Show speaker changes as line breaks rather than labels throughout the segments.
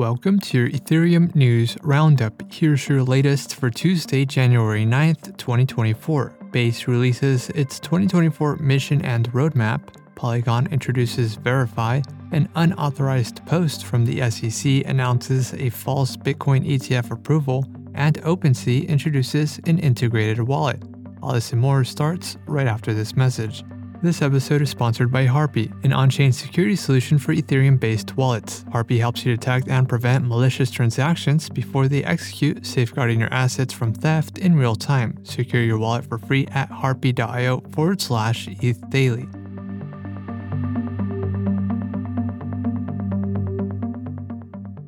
Welcome to your Ethereum News Roundup. Here's your latest for Tuesday, January 9th, 2024. Base releases its 2024 mission and roadmap. Polygon introduces Verify. An unauthorized post from the SEC announces a false Bitcoin ETF approval. And OpenSea introduces an integrated wallet. All this and more starts right after this message. This episode is sponsored by Harpie, an on chain security solution for Ethereum based wallets. Harpie helps you detect and prevent malicious transactions before they execute, safeguarding your assets from theft in real time. Secure your wallet for free at harpie.io forward slash ETH daily.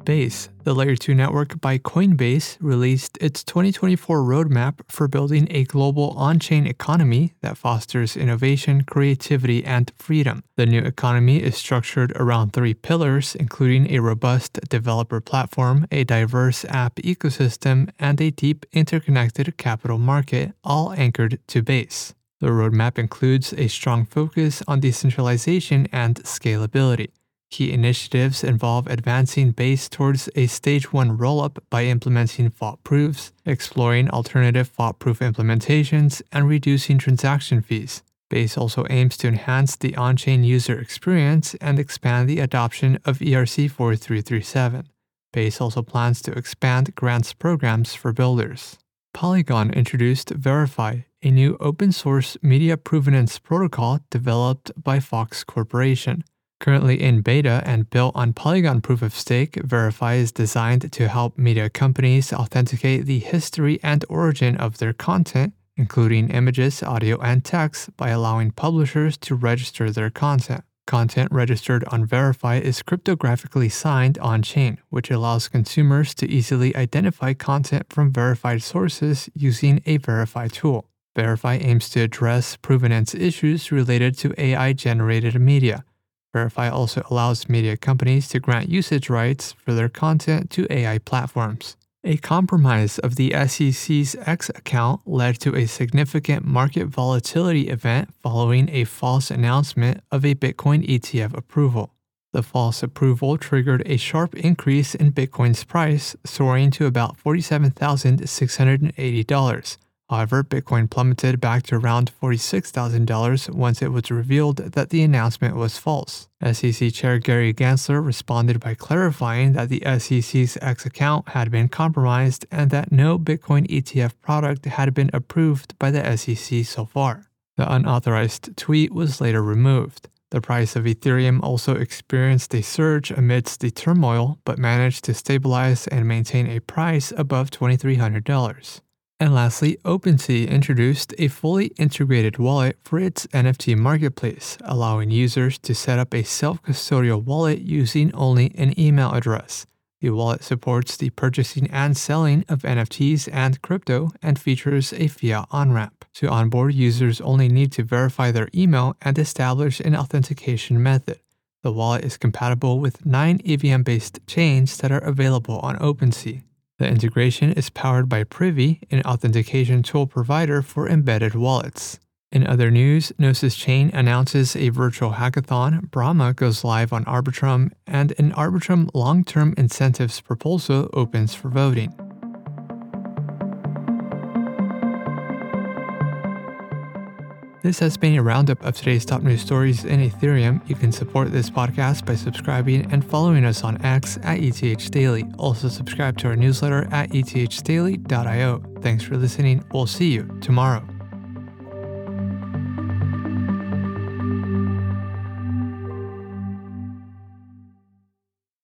Base, the Layer 2 network by Coinbase, released its 2024 roadmap for building a global on chain economy that fosters innovation, creativity, and freedom. The new economy is structured around three pillars, including a robust developer platform, a diverse app ecosystem, and a deep interconnected capital market, all anchored to Base. The roadmap includes a strong focus on decentralization and scalability. Key initiatives involve advancing Base towards a stage 1 rollup by implementing fault proofs, exploring alternative fault proof implementations, and reducing transaction fees. Base also aims to enhance the on chain user experience and expand the adoption of ERC 4337. Base also plans to expand grants programs for builders. Polygon introduced Verify, a new open source media provenance protocol developed by Fox Corporation. Currently in beta and built on Polygon Proof of Stake, Verify is designed to help media companies authenticate the history and origin of their content, including images, audio, and text, by allowing publishers to register their content. Content registered on Verify is cryptographically signed on chain, which allows consumers to easily identify content from verified sources using a Verify tool. Verify aims to address provenance issues related to AI generated media Verify also allows media companies to grant usage rights for their content to AI platforms. A compromise of the SEC's X account led to a significant market volatility event following a false announcement of a Bitcoin ETF approval. The false approval triggered a sharp increase in Bitcoin's price, soaring to about $47,680. However, Bitcoin plummeted back to around $46,000 once it was revealed that the announcement was false. SEC Chair Gary Gensler responded by clarifying that the SEC's X account had been compromised and that no Bitcoin ETF product had been approved by the SEC so far. The unauthorized tweet was later removed. The price of Ethereum also experienced a surge amidst the turmoil, but managed to stabilize and maintain a price above $2,300. And lastly, OpenSea introduced a fully integrated wallet for its NFT marketplace, allowing users to set up a self custodial wallet using only an email address. The wallet supports the purchasing and selling of NFTs and crypto and features a fiat on ramp. To onboard, users only need to verify their email and establish an authentication method. The wallet is compatible with nine EVM based chains that are available on OpenSea. The integration is powered by Privy, an authentication tool provider for embedded wallets. In other news, Gnosis Chain announces a virtual hackathon, Brahma goes live on Arbitrum, and an Arbitrum long term incentives proposal opens for voting. This has been a roundup of today's top news stories in Ethereum. You can support this podcast by subscribing and following us on X at ETH Daily. Also, subscribe to our newsletter at ethdaily.io. Thanks for listening. We'll see you tomorrow.